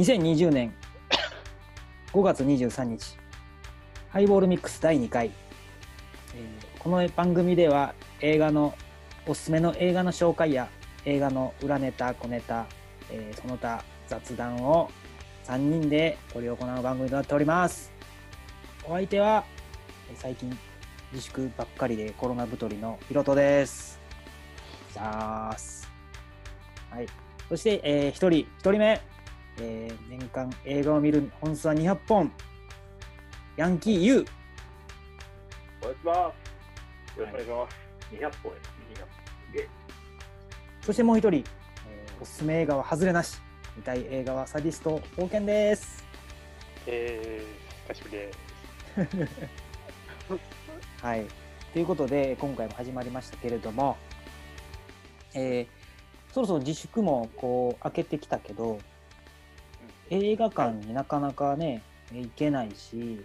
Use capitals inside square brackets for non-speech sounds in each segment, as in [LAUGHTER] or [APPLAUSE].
2020年5月23日、ハイボールミックス第2回。えーこの番組では映画の、おすすめの映画の紹介や映画の裏ネタ、小ネタ、えーその他雑談を3人で取り行う番組となっております。お相手は、最近自粛ばっかりでコロナ太りのヒロトです。じゃーす。はい。そして、えー、一人、一人目、えー年間映画を見る本数は200本、ヤンキー U。お願いします。よろしくお願いします。200本や。200本。そしてもう一人、えーおすすめ映画は外れなし。見たい映画はサディスト冒険です。えー、久しぶりです。はい。ということで、今回も始まりましたけれども、えーそろそろ自粛もこう開けてきたけど、映画館になかなかね、行けないし、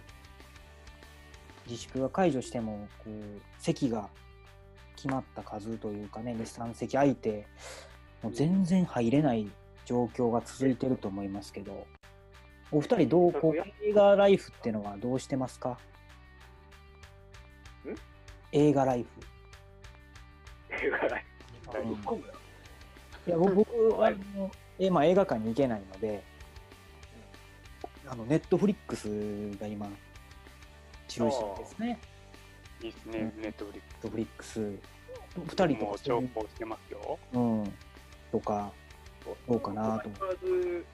自粛が解除しても、こう、席が決まった数というかね、2、3席空いて、もう全然入れない状況が続いてると思いますけど、お二人どう、こう、映画ライフっていうのはどうしてますか？ん？映画ライフ。映画ライうん。ブ。込むいや僕僕はえまあ、映画館に行けないので、あのネットフリックスが今、中心ですね。いいですね、ネットフリッネットフリックス。二クス。人とか重宝してますよ。うん、とか、どうかなと思まず、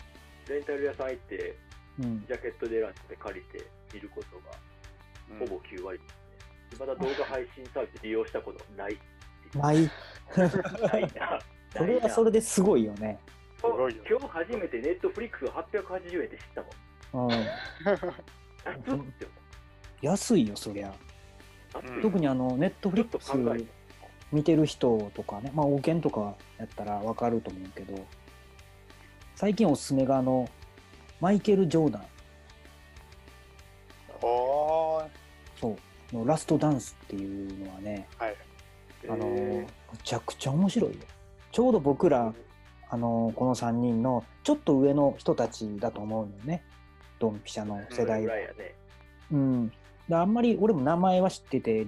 レンタル屋さん行って、うん、ジャケットで選んで借りて見ることがうんほぼ9割ですね。まだ動画配信サービス利用したことない。ない。ないな。[LAUGHS] それはそれですごいよね。すごいよ今日初めてネットフリックス880円で知ったもん。うん、安いよ、そりゃ。うん。特にあのネットフリックス見てる人とかね、まあ、保険とかやったらわかると思うけど、最近おすすめがあの、マイケル・ジョーダン。おー、そう。のラストダンスっていうのはね、はい。あのえむちゃくちゃ面白いよ。ちょうど僕ら、あのこの3人のちょっと上の人たちだと思うのよね。ドンピシャの世代は。うん。であんまり俺も名前は知ってて、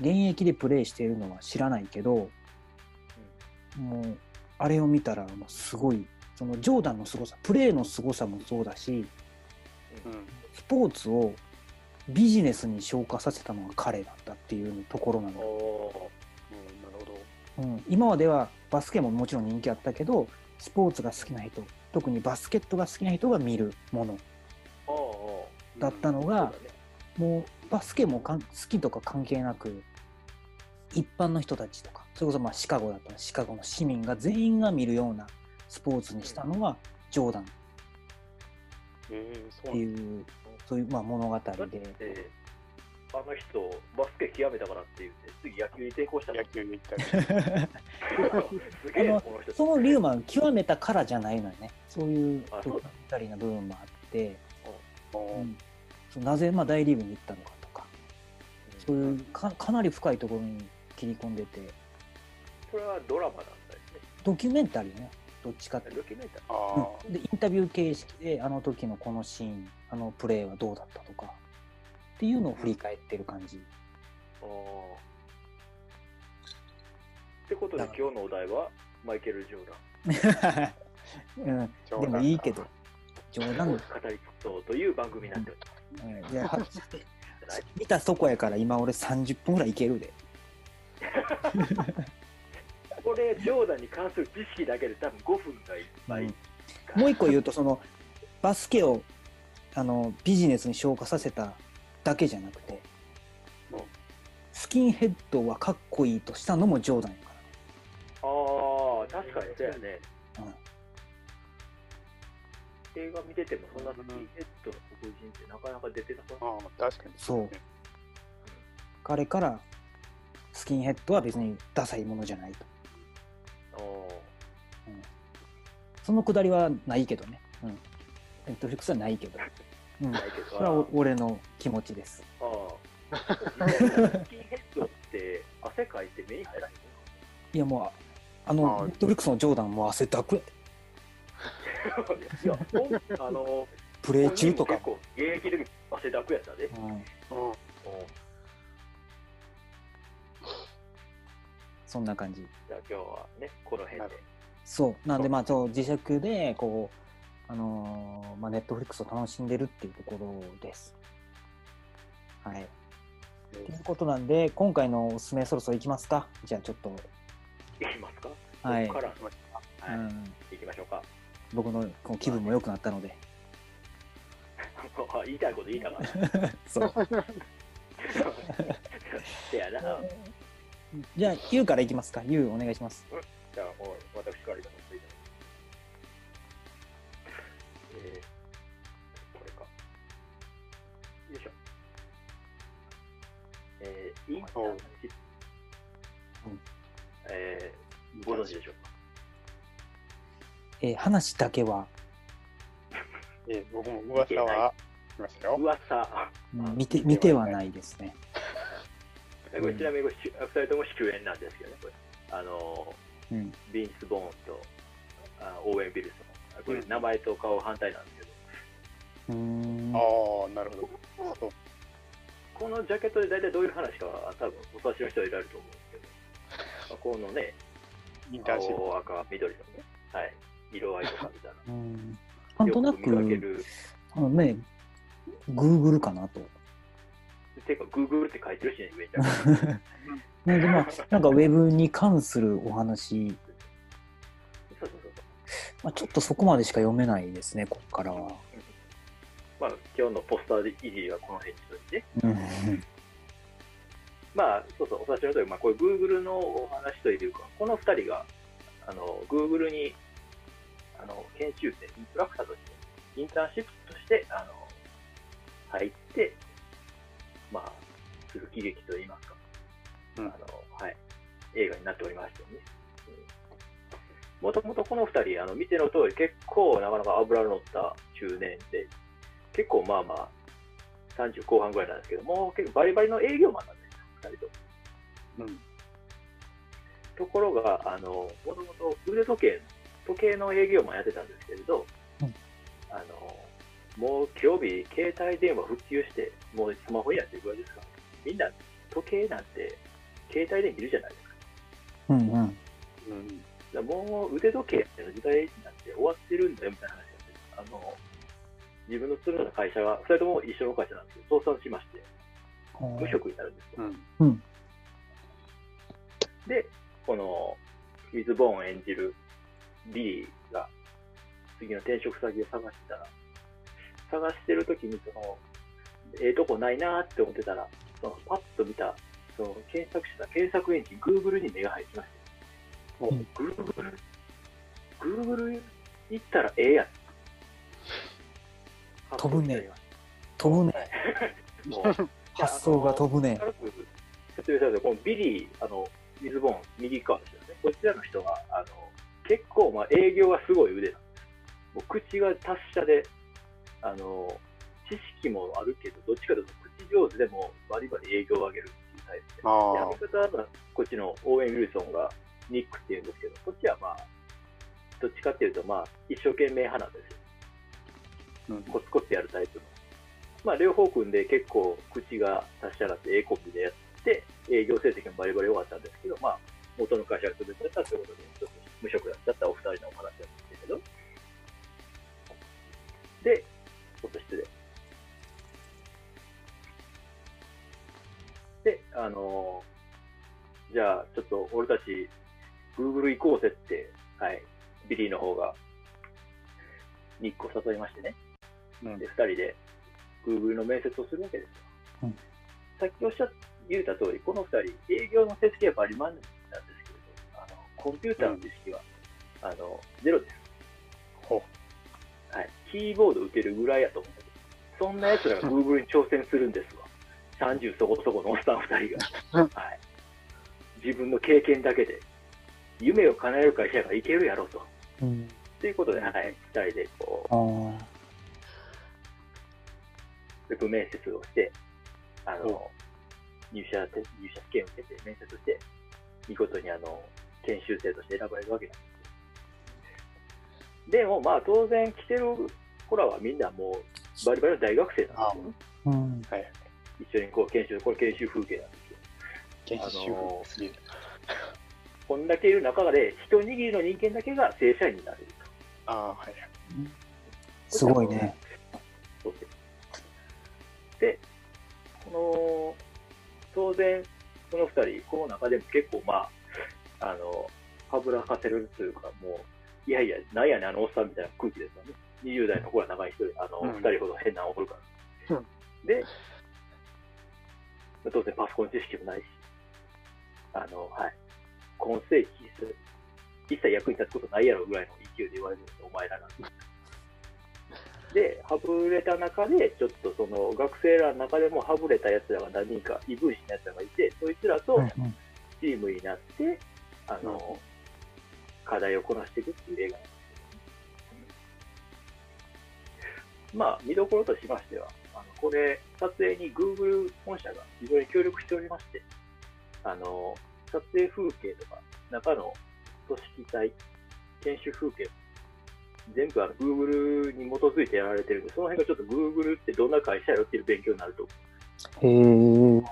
現役でプレイしているのは知らないけど、もう、あれを見たら、もうすごい、そのジョーダンの凄さ、プレーの凄さもそうだし、うん。スポーツをビジネスに昇華させたのが彼だったっていうところなの。うん、今まではバスケももちろん人気あったけどスポーツが好きな人特にバスケットが好きな人が見るもの。だったのが、もうバスケも好きとか関係なく一般の人たちとかそれこそまあシカゴだったらシカゴの市民が全員が見るようなスポーツにしたのがジョーダン。っていうそういうまあ物語で。て、あの人、バスケ極めたからって言って、次野球に転向したの。野球に行ったり。すげえの。そのリューマン極めたからじゃないのよね。そういうあそうドキュメンタリーな部分もあって。なぜまあ大リーグに行ったのかとか。そういうかかなり深いところに切り込んでて。これはドラマなんだよね。ドキュメンタリーね。どっちかっていう。ドキュメンタリー。あと、うん。でインタビュー形式であの時のこのシーンあのプレーはどうだったとかっていうのを振り返ってる感じあーってことで、今日のお題は、マイケル・ジョーダン。[LAUGHS] うん、ーでもいいけど。冗語談りそうという番組になっておりうんいやは見たとこやから今俺30分ぐらいいけるでます。[LAUGHS] これ、ジョーダンに関する知識だけで多分5分がいっぱい。うんもう一個言うとそのバスケをあのビジネスに昇華させただけじゃなくてうんスキンヘッドはかっこいいとしたのもジョーダンやかああ、確かにそうやね。ら、うん。映画見てても、そんなスキンヘッドの黒人ってなかなか出てなさあそう。ー、確かに。そう。ね彼からスキンヘッドは別にダサいものじゃないと。あー。そのくだりはないけどね、うん、ネットフリックスはないけど、うん、それはお俺の気持ちですああ。スキンヘッドって汗かいて目に入らへんの？いやもうあのあネットフリックスのジョーダンもう汗だくやでいや、あの、プレー中とか結。構、現役で汗だくやったで。うんうん。そんな感じ。じゃあ今日はね、この辺で。そう。なんで、まあ、そう、自粛で、こう、あのーまあ、ネットフリックスを楽しんでるっていうところです。はい。ということなんで、今回のおすすめそろそろいきますか？じゃあ、ちょっと、いきますか？はいここから、うはい、ん、いきましょうか。僕のこう気分も良くなったので。[LAUGHS] 言いたいこと言いたから。[LAUGHS] そう。[LAUGHS] せやな。じゃあ、ゆうからいきますか？ゆう、お願いします。じゃ話だけは、[LAUGHS] えー僕も噂は見ましたよ。噂。うん見て、見てはないですね。[LAUGHS] これちなみにこれ、し二人とも主演なんですけどね、これ。あのうん。ー、ビンス・ボーンとあオーウェン・ビルソン。これ、名前と顔反対なんですけど、うーん。ああ、なるほど。そうこのジャケットで大体どういう話かは、多分お察しの人はいられると思うんですけど、まあこのね、インターンシップ。青、赤、緑のね、はい、色合いとかみたいうんな。なんとなよく。あのね、Google かなと。ていうか、Google って書いてるしね、上に。な [LAUGHS] んでまあ、なんかウェブに関するお話、そうそうそうそう。まあ、ちょっとそこまでしか読めないですね、ここからは。まあ、今日のポスターでいじりはこの辺にしといて、うん。まあ、そうそう、お察しの通り、まあ、これ Google のお話というか、この2人が、あの、Google に、あの、研修生、インストラクターとして、インターンシップとして、あの、入って、まあ、する喜劇といいますか、うんあの、はい、映画になっておりましてね。もともとこの2人、あの、見ての通り、結構なかなか脂の乗った中年で、結構まあまあ、30後半ぐらいなんですけど、もう結構バリバリの営業マンなんですよ、2人とも。うん。ところが、あの、もともと腕時計、時計の営業マンやってたんですけれど、うんあの、もう今日日、携帯電話復旧して、もうスマホになってるぐらいですから、みんな時計なんて、携帯で見るじゃないですか。うんうん。うん。もう腕時計の時代になって終わってるんだよみたいな話があって、あの、自分の勤めた会社が、2人とも一緒の会社なんですけど、倒産しまして、無職になるんですよ。うん。で、この、ミズ・ボーン演じるビリーが、次の転職先を探してたら、探してる時に、その、ええとこないなーって思ってたら、その、パッと見た、その、検索した検索エンジン、Google に目が入りまして、もう、うん Google、Google 行ったらええやん。飛ぶね飛ぶね。[LAUGHS] もう発想が飛ぶね。説明されて、このビリー、あの、ミズボーン、右側ですよね。こちらの人は、あの、結構、まあ、営業がすごい腕なんです。もう口が達者で、あの、知識もあるけど、どっちかというと、口上手でもバリバリ営業を上げるっていうタイプで。であアメリカはまあこっちのオーウェン・ウィルソンがニックっていうんですけど、こっちはまあ、どっちかっていうと、まあ、一生懸命派なんですよ。あ。うん。コツコツやるタイプの。まあ、両方組んで結構口が達者だって、ええコンビでやって、営業成績もバリバリ良かったんですけど、まあ、元の会社が潰れちゃったということで、ちょっと無職だったお二人のお話なんですけど、で、ちょっと失礼。で、あのーじゃあ、ちょっと俺たち、Google 行こうぜって、はい、ビリーの方が、ニック誘いましてね。うんで、二人で Google の面接をするわけですよ。うんさっきおっしゃっ言った通り、この二人、営業の成績はバリマンコンピューターの知識は、あのゼロです。ほはい。キーボード打てるぐらいやと思うそんな奴らが Google に挑戦するんですわ。30そこそこのおっさん二人が。[LAUGHS] はい。自分の経験だけで、夢を叶える会社がいけるやろうと。うん。ということで、はい、二人でこう。ウェブ面接をして、あの、入社て、入社試験を受けて面接して、見事にあの、研修生として選ばれるわけなんですよ。でもまあ当然来てる子らはみんなもうバリバリの大学生なんですよね。うん。はい。一緒にこう研修、これ研修風景なんですよ。研修主婦すげえ。こんだけいる中で、一握りの人間だけが正社員になれるああ、はい。すごいね。と。そうですで、この、当然、その二人、この中でも結構まあ、あの、はぶらかせるというか、もう、いやいや、なんやねん、あのおっさんみたいな空気ですよね。20代の子ら長い人で、あの、うん二、人ほど変なのおるから。で、当然パソコン知識もないし、あの、はい。今世紀、一切役に立つことないやろぐらいの勢いで言われるんですよ、お前らなんて。で、はぶれた中で、ちょっとその学生らの中でもはぶれたやつらが何人か、異分子のやつらがいて、そいつらとうんうんチームになって、あの、課題をこなしていくっていう映画。なんですけど、まあ、見どころとしましては、あのこれ、撮影に Google 本社が非常に協力しておりまして、あの、撮影風景とか、中の組織体、研修風景、全部あの Google に基づいてやられてるんで、その辺がちょっと Google ってどんな会社やろっていう勉強になると思、へえ。あ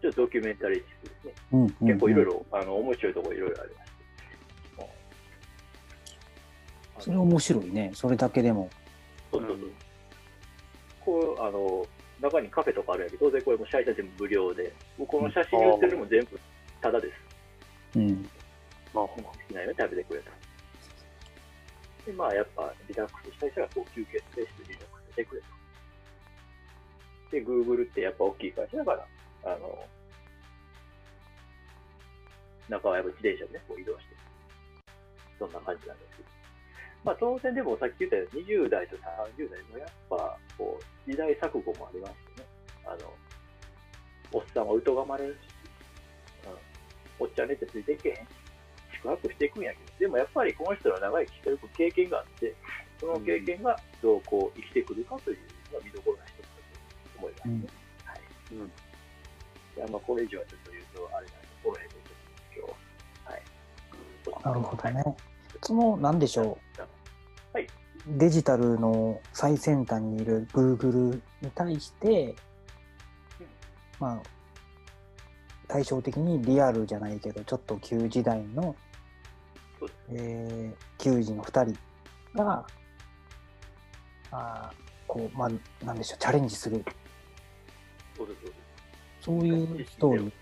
ちょっとドキュメンタリーですね。うんうんうん結構いろいろ、あの、面白いところいろいろありまして。あのそれ面白いね。それだけでも。そうそうそう。こう、あの、中にカフェとかあるやけど、当然これも写真全部無料で、もうこの写真に写ってるのも全部タダです。うん。あ。まあ、好きなように食べてくれと。で、まあ、やっぱ、リラックスしたい人はこう休憩スペースでリラックスしてくれと。で、Google ってやっぱ大きい会社だから、あの、中はやっぱ自転車でね、こう移動して、そんな感じなんですけど。まあ、当然でもさっき言ったように20代と30代のやっぱ、こう、時代錯誤もありましてね、あの、おっさんは疎がまれるし、うん、おっちゃんねってついていけへん。し、宿泊していくんやけど、でもやっぱりこの人は長生きしてる経験があって、その経験がどうこう生きてくるかというのが見どころだ思いますね。はい。うん。いや、まあ、これ以上はちょっと言うと、あれなんで、この辺でちょっと今日は、はい。なるほどね。その、なんでしょはい。う。デジタルの最先端にいる Google に対して、まあ、対照的にリアルじゃないけど、ちょっと旧時代の、えー、球児の2人が、あーこう、まあ、なんでしょう、チャレンジする、そうです、そうです。そういうストーリ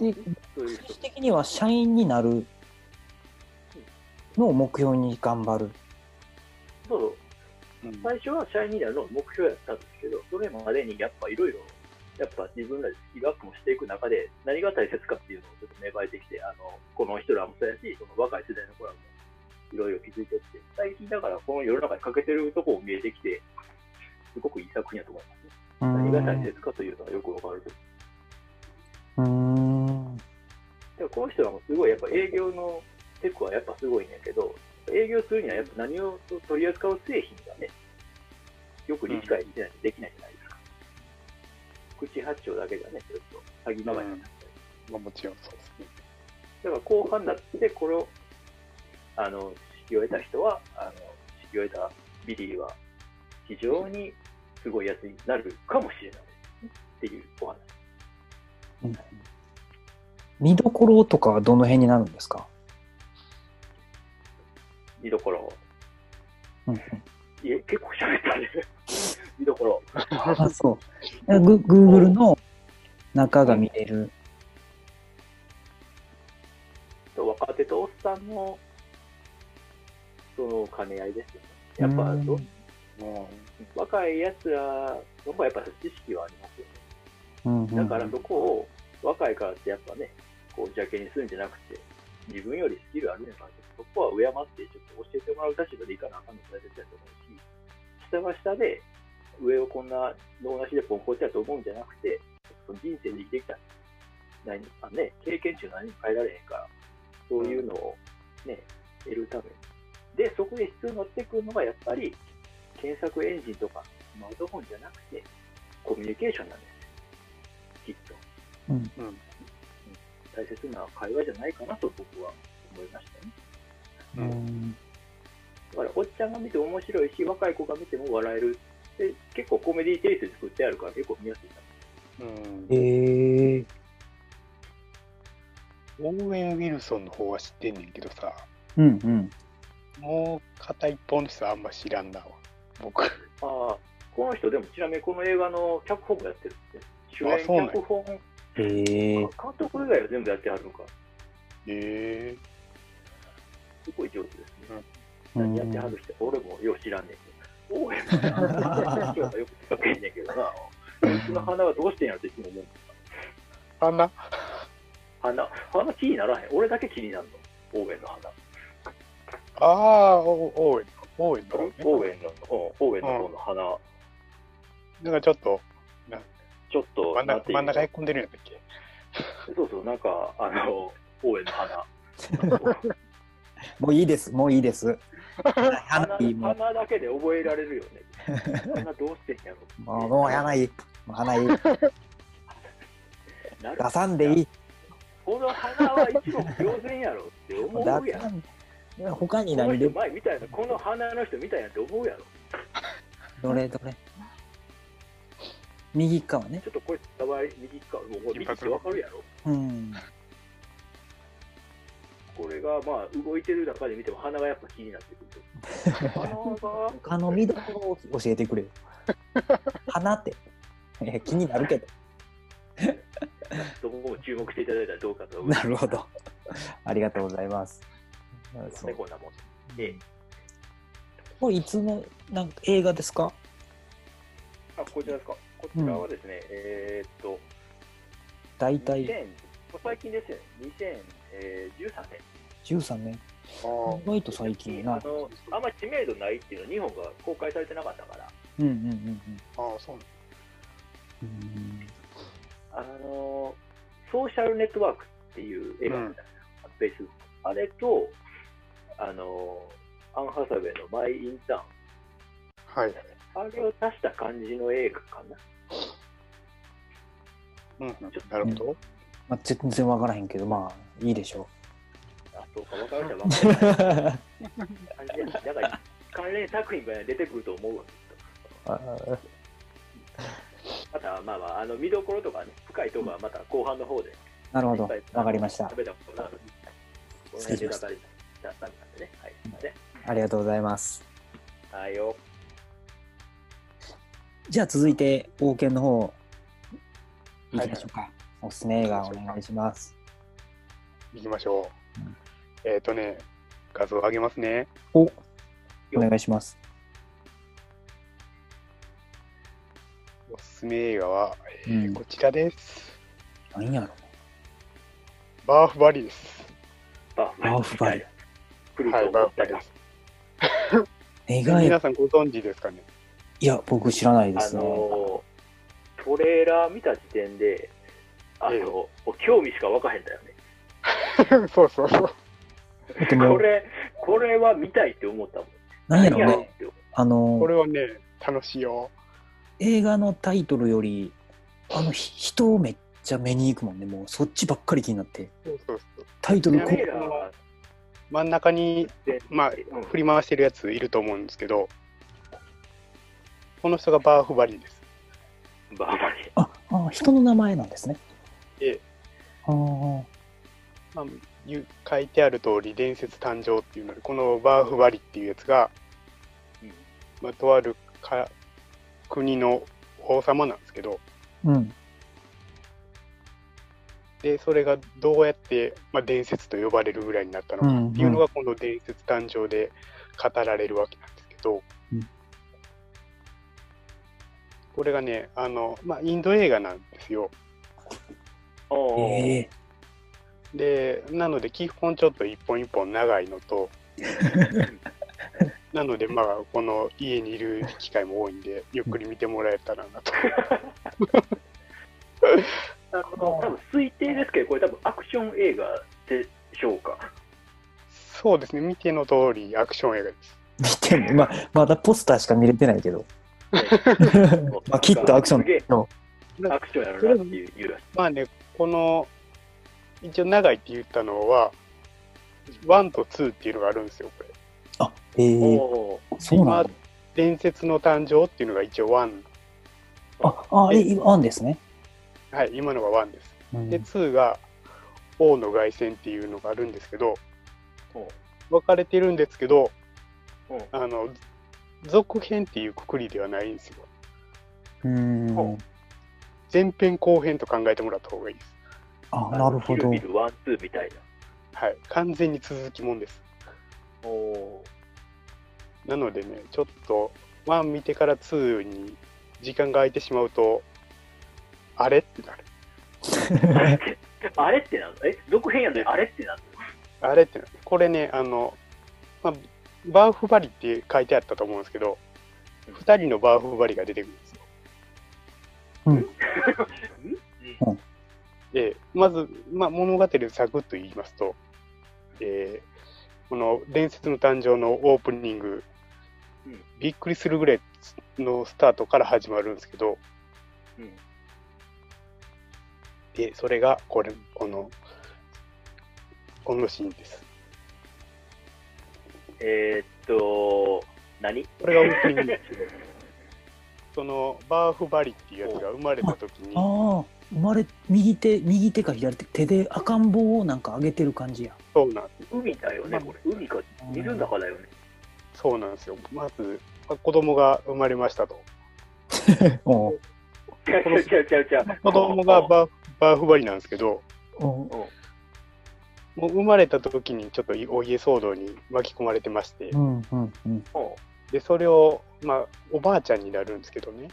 ー。で、最終的には社員になるのを目標に頑張る。そうそう。最初は社員になるのが目標やったんですけど、それまでにやっぱいろいろ、やっぱ自分らでスキルアップもしていく中で、何が大切かっていうのをちょっと芽生えてきて、あの、この人らもそうやし、その若い世代の子らもいろいろ気づいてって、最近だからこの世の中に欠けてるとこも見えてきて、すごくいい作品やと思います。何が大切かというのがよくわかると。うーん。でもこの人らもすごいやっぱ営業のテクはやっぱすごいんやけど、営業するにはやっぱ何を取り扱う製品がね、よく理解できないとできないじゃないですか。口八丁だけじゃね、ちょっと詐欺まがいになったり。まあ、もちろんそうですね。だから後半になって、これを、あの、指揮を得た人は、あの、指揮を得たビリーは、非常にすごいやつになるかもしれないっていうお話。うん見どころとかはどの辺になるんですか、見どころ。うんうん、いえ、結構喋ったね。[LAUGHS] 見どころ。あ、そう。グ Google の中が見れる。若手とおっさんの、その兼ね合いですよね。やっぱうん若いやつらの方がやっぱ知識はありますよね。うんうんだからそこを若いからってやっぱね、こう邪気にするんじゃなくて、自分よりスキルあるねんから、そこは敬ってちょっと教えてもらう立場でいいかなあかんの大切だと思うし、下は下で上をこんな脳なしでポンコツやと思うんじゃなくて、その人生で生きてきた何かね、経験値を何も変えられへんから、そういうのをね、得るために。で、そこで必要になってくるのがやっぱり検索エンジンとかスマートフォンじゃなくて、コミュニケーションなんですよ。きっと。うんうん。大切な会話じゃないかなと僕は思いましたね。うん。だから、おっちゃんが見て面白いし、若い子が見ても笑える。で、結構コメディテイストで作ってあるから、結構見やすいな。うんええオーウェン・ウィルソンの方は知ってんねんけどさ、うんうん。もう片一方の人はあんま知らんだわ。僕。ああ、この人でもちなみにこの映画の脚本もやってるって。主演、脚本、へえ監督以外は全部やってはるのか。えすごい上手ですね。うんやってはる人、俺もよう知らんねんけど。応援はよくかけんねんけどな。こいつの鼻はどうしてんやろっていつも思う。ー、あんな鼻、鼻？気にならへん。俺だけ気になるの。応援の鼻。ああ、オオーウェンの。オーウェンの方ね。応援の、うん応援の方の鼻、なんかちょっと、ちょっと、真ん中真ん中へ込んでるんやったっけそうそう、なんか、あの、応援の鼻。[LAUGHS] もういいです、もういいです。鼻花いい、もう。鼻だけで覚えられるよね。鼻どうしてんやろ。もう、もう花いい。もう花いい。出さんでいい。この鼻は一目瞭然やろって思うやん。他に何で？人前見たやん。この鼻の人見たやて思うやろ。どれどれ？右側ね。ちょっとこれ、たわり右側、もうこれ見てわかるやろ。うん。これがまあ動いてる中で見ても鼻がやっぱ気になってくると。[LAUGHS] 他の見どころを教えてくれよ。花って。え気になるけど。[LAUGHS] そこも注目していただいたらどうかと思います。なるほど。ありがとうございます。そうね、こんなもん。ええこれいつのなんか映画ですか？あ、こちらですか。こちらはですね、えーっと、大体2000最近ですよね、2013年。13年。意外と最近なあ。のあんまり知名度ないっていうのは日本が公開されてなかったから、うんうんうんああ、そうなんうん。あのソーシャルネットワークっていう映画みたいな、ベース、あれと、あのアン・ハサウェイのマイ・インターン、はい。あれを足した感じの映画かな。うんうん、なるほど。まあ、全然わからへんけど、まあ、いいでしょあ、そうか、分かる人は分かる。[LAUGHS] う。感じやだから関連作品が出てくると思うわ、きっと。あまた、まあまあ、あの見どころとかね、深いところはまた後半の方で。なるほど。わかりました食。べたことがある。このりだったんでね。はい。すいませんありがとうございます。はいよ。じゃあ続いて、王権の方、いきましょうか。おすすめ映画お願いします。行きましょう。うんえっ、とね、画像上げますね。お、お願いします。おすすめ映画は、えーうんこちらです。何やろバーフバリです。ババーフバリ。来るはい、と思ったけどバーフバリで。す。映画皆さんご存知ですかね？いや、僕知らないであすね。のー、トレーラー見た時点で、あの、ええ興味しか湧かへんだよね。[LAUGHS] そうそうそう。これ、これは見たいって思ったもん。何やろね。あのこ、れはね、楽しいよ。映画のタイトルより、あの、ひ人をめっちゃ目に行くもんね。もう、そっちばっかり気になって。そうそうそう。タイトルこ真ん中に、でまあうん、振り回してるやついると思うんですけど、この人がバーフバリです。バーバリ。あ、あ、人の名前なんですね。ええ。ああ、まあ、ゆ書いてある通り、伝説誕生っていうので、このバーフバリっていうやつが、うんまあ、とあるか国の王様なんですけど、うん。で、それがどうやって、まあ、伝説と呼ばれるぐらいになったのかっていうのが、この伝説誕生で語られるわけなんですけど、うんこれがね、あの、まあ、インド映画なんですよ。で、なので、基本ちょっと一本一本長いのと、[LAUGHS] なので、まあ、この家にいる機会も多いんで、ゆっくり見てもらえたらなと。[LAUGHS] あの多分推定ですけど、これ多分アクション映画でしょうか。そうですね、見ての通り、アクション映画です。見ても、まあ、まだポスターしか見れてないけど。[LAUGHS] まあ、きっとアクションの。アクションやるなっていう言うらしい。まあね、この、一応長いって言ったのは、1と2っていうのがあるんですよ、これ。あ、ええおーそうなんだ。伝説の誕生っていうのが一応1。あ、あ、え、今あんですね。はい、今のが1です。うんで、2が王の凱旋っていうのがあるんですけど、お分かれてるんですけど、うんあの、続編っていうくくりではないんですよ。うんほ。前編後編と考えてもらった方がいいです。あ、なるほど。ビルワン、ツーみたいはい、完全に続きもんです。な。おなのでね、ちょっと1見てから2に時間が空いてしまうと、あれ？ってなる。あれ？って、なのえ、続編やのにあれ？ってなのあれ？ってなる。これ？ね、あの、まあ、バーフバリって書いてあったと思うんですけど、うん2人のバーフバリが出てくるんですよ。で、まず、まあ、物語でサクッと言いますと、えーこの伝説の誕生のオープニング、びっくりするぐらいのスタートから始まるんですけど、で、それがこれ、この、このシーンです。えーっと、何？これがオープニングですけど、[LAUGHS] そのバーフバリっていうやつが生まれた時に、ああ、生まれ、右手、右手か左手、手で赤ん坊をなんか上げてる感じや。そうなんです海だよね、これ。海か、水の中だよね。そうなんですよ。まず、まあ子供が生まれましたと。[LAUGHS] おう [LAUGHS] ちゃうちゃうちゃうちゃうちゃう。子供がバーバーフバリなんですけど、おうもう生まれた時にちょっとお家騒動に巻き込まれてましてう、んうんうん。おで、それを、まあ、おばあちゃんになるんですけどね、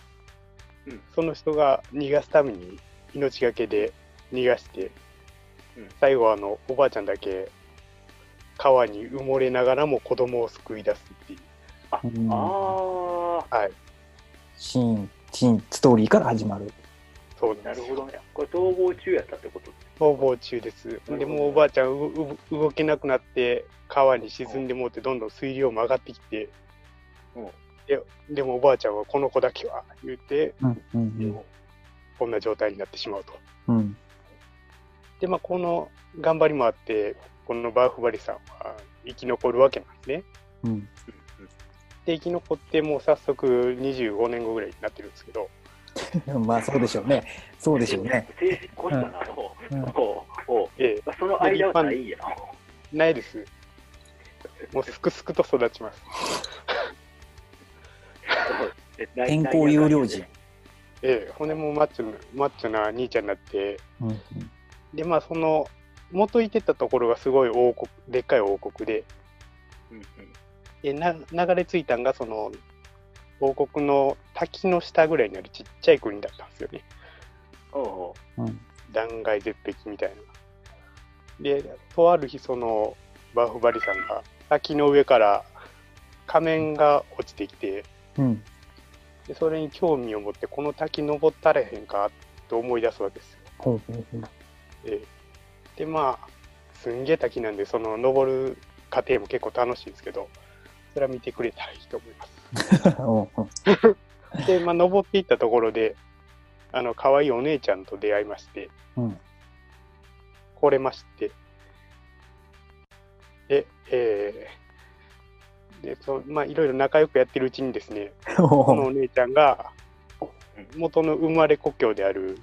うん。その人が逃がすために命がけで逃がして、うん。最後あの、おばあちゃんだけ川に埋もれながらも子供を救い出すっていう。あ、うん。あはい、シーン、シーン、ストーリーから始まる。そうー、なですよ。なんるほどね。これ逃亡中やったってこと？逃亡中です。どでもうおばあちゃんうう動けなくなって川に沈んでもうてどんどん水量も上がってきて、うんででもおばあちゃんはこの子だけは言ってうんうんこんな状態になってしまうと。でまあこの頑張りもあってこのバーフバリさんは生き残るわけなんですね。うん。で生き残ってもう早速25年後ぐらいになってるんですけど [LAUGHS] まあそうでしょうね。そうでしょうね。政治越したな、もう。うん。おうええその間はないん。やな。いです。もうすくすくと育ちます。健康有料児。ええ骨もマッチョなマッチョな兄ちゃん。になってうん。でまあその元いてたところがすごい王国でっかい王国でうん。うん。でな流れ着いたん。がその王国の滝の下ぐらいにあるちっちゃい国だったんですよねおうおううん。断崖絶壁みたいなでとある日そのバーフバリさんが滝の上から仮面が落ちてきてうん。でそれに興味を持ってこの滝登ったれへんかと思い出すわけですよほうほうほう。ええでまあすんげえ滝なんでその登る過程も結構楽しいんですけどそれは見てくれたらいいと思います。でまあ登っていったところであの可愛いお姉ちゃんと出会いましてうん。惚れまして。でえーでそまあいろいろ仲良くやってるうちにですねこのお姉ちゃんが元の生まれ故郷である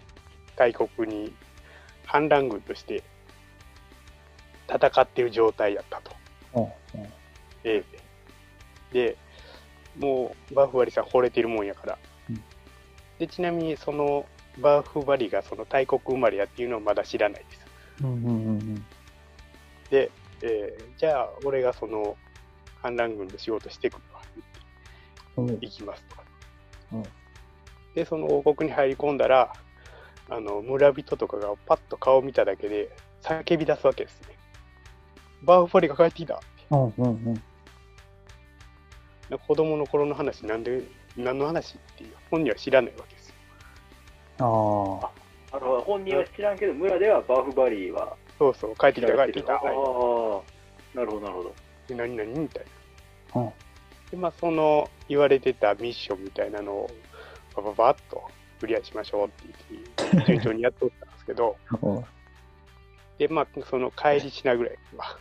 大国に反乱軍として戦っている状態やったと。おうおうええで、もうバーフバリさん惚れてるもんやから。うんで、ちなみにそのバーフバリがその大国生まれやっていうのはまだ知らないです。うんうんうんで、えーじゃあ俺がその反乱軍の仕事してくるわ行きますと。うんで、その王国に入り込んだら、あの村人とかがパッと顔を見ただけで叫び出すわけですね。バーフバリが帰ってきた。うんうんうん。子供の頃の話なんで何の話っていう本人は知らないわけですよ。ああ。あの本人は知らんけど、村ではバーフバリーはそうそう帰ってきた帰ってきた。ああ、なるほど、なるほど。で何々みたいな。うんでまあその言われてたミッションみたいなのをバババッとクリアしましょうって言って順調にやっとったんですけど [LAUGHS] でまあその帰りしなぐらいには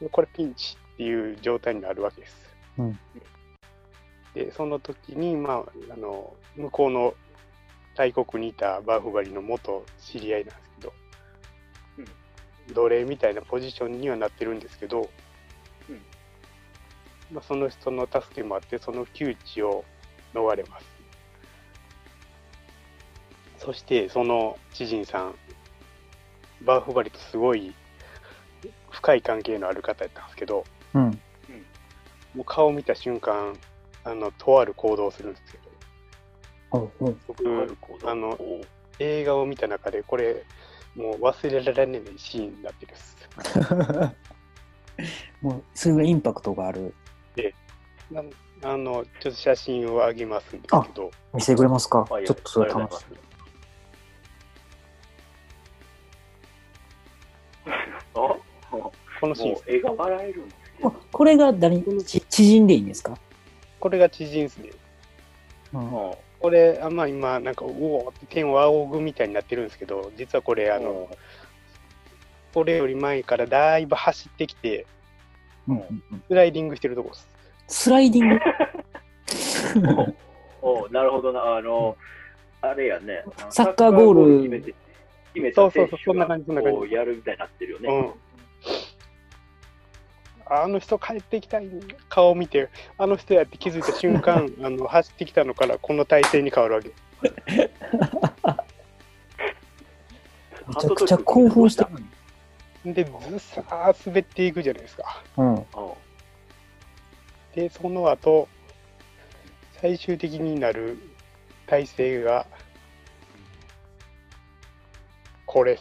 うん、これピンチっていう状態になるわけです。うん、で、その時に、まあ、あの、向こうの大国にいたバーフバリの元知り合いなんですけど、うん、奴隷みたいなポジションにはなってるんですけど、うん、まあ、その人の助けもあって、その窮地を逃れます。そして、その知人さん、バーフバリとすごい深い関係のある方やったんですけど、うん、もう顔見た瞬間、あの、とある行動をするんですけど、うん、僕、あの、映画を見た中で、これ、もう忘れられないシーンになってるっす。[LAUGHS] もう、それぐらいインパクトがある。で、あの、ちょっと写真をあげますんですけど。見せてくれますか？ちょっとそれ楽しい。このシーン。絵が笑えるんですこれが誰ち知人でいいんですか？これが知人ですね。うん、これ、あまあ、今、なんか、うおって天を仰ぐみたいになってるんですけど、実はこれ、あの、これより前からだいぶ走ってきて、うん、スライディングしてるとこです。スライディング？[LAUGHS] おなるほどな、あの、あれやね。サッカーゴール。決めて、決めた選手がそんな感じ、そんな感じ。やるみたいになってるよね。うんあの人帰ってきたい顔を見て、あの人やって気づいた瞬間、[LAUGHS] あの走ってきたのからこの体勢に変わるわけ。[LAUGHS] めちゃくちゃ興奮したで、ずさー滑っていくじゃないですか。うん、で、その後、最終的になる体勢が、これっ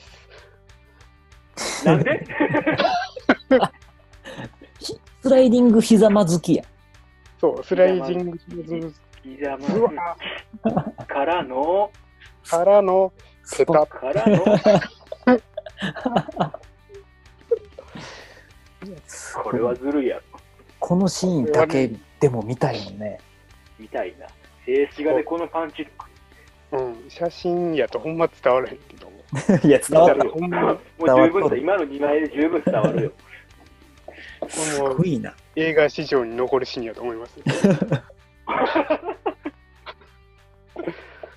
す。なんで？[LAUGHS] スライディングひざまずきや。そう、スライディングひざまずきからの、からの、ペタからの、これはずるいやろ。このシーンだけでも見たいもんね。見たいな。静止画でこのパンチうん、写真やとほんま伝わらへんけど。[LAUGHS] いや、伝わるよ。もう十分だ。今の2枚で十分伝わるよ。すごいな。映画史上に残るシーンやと思います。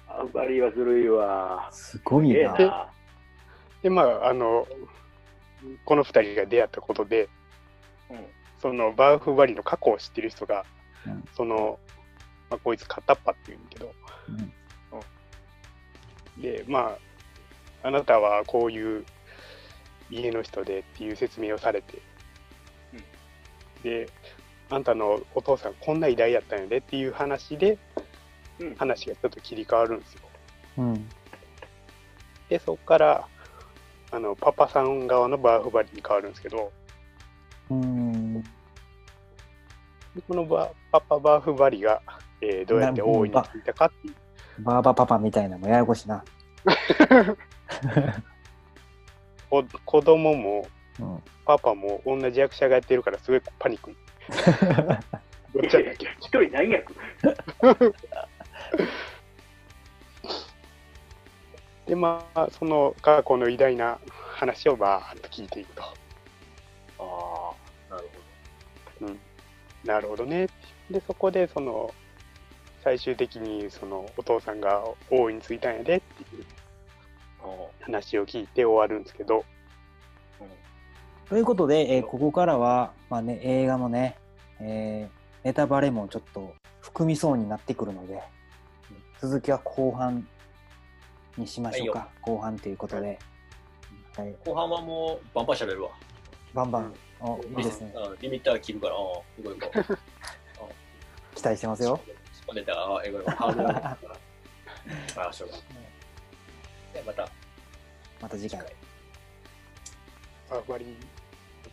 あんまりはずるいわ。すごいな。で、でまあ、あの、この2人が出会ったことで、うん、そのバーフバリの過去を知ってる人が、うん、その、まあ、こいつ片っ端って言うんけど、うん、で、まあ、あなたはこういう家の人でっていう説明をされて、で、あんたのお父さんこんな偉大やったんやでっていう話で、うん、話がちょっと切り替わるんですよ。うん、で、そこから、あの、パパさん側のバーフバリに変わるんですけど、うん、このバパパバーフバリが、えー、どうやって王位についたかっていう。バーバパパみたいなのもややこしいな。[LAUGHS] [LAUGHS] 子供もパパも同じ役者がやってるからすごいパニック。どっちだっけ？一人何役？[LAUGHS] で、まあ、その過去の偉大な話をバーッと聞いていくと。ああ、なるほど。うん。なるほどね。で、そこで、その、最終的に、その、お父さんが王位についたんやでっていう話を聞いて終わるんですけど、ということで、えー、ここからは、まあね、映画のね、えー、ネタバレもちょっと含みそうになってくるので、続きは後半にしましょうか。後半ということで。はい、後半はもうバンバン喋るわ。バンバン。おいいですね。リミッター切るから、ああ、いこいこ期待してますよ。ネタ、ああ、英語でハードル。あ [LAUGHS] あ、しょうが。で、また。また次回。あ、終わり。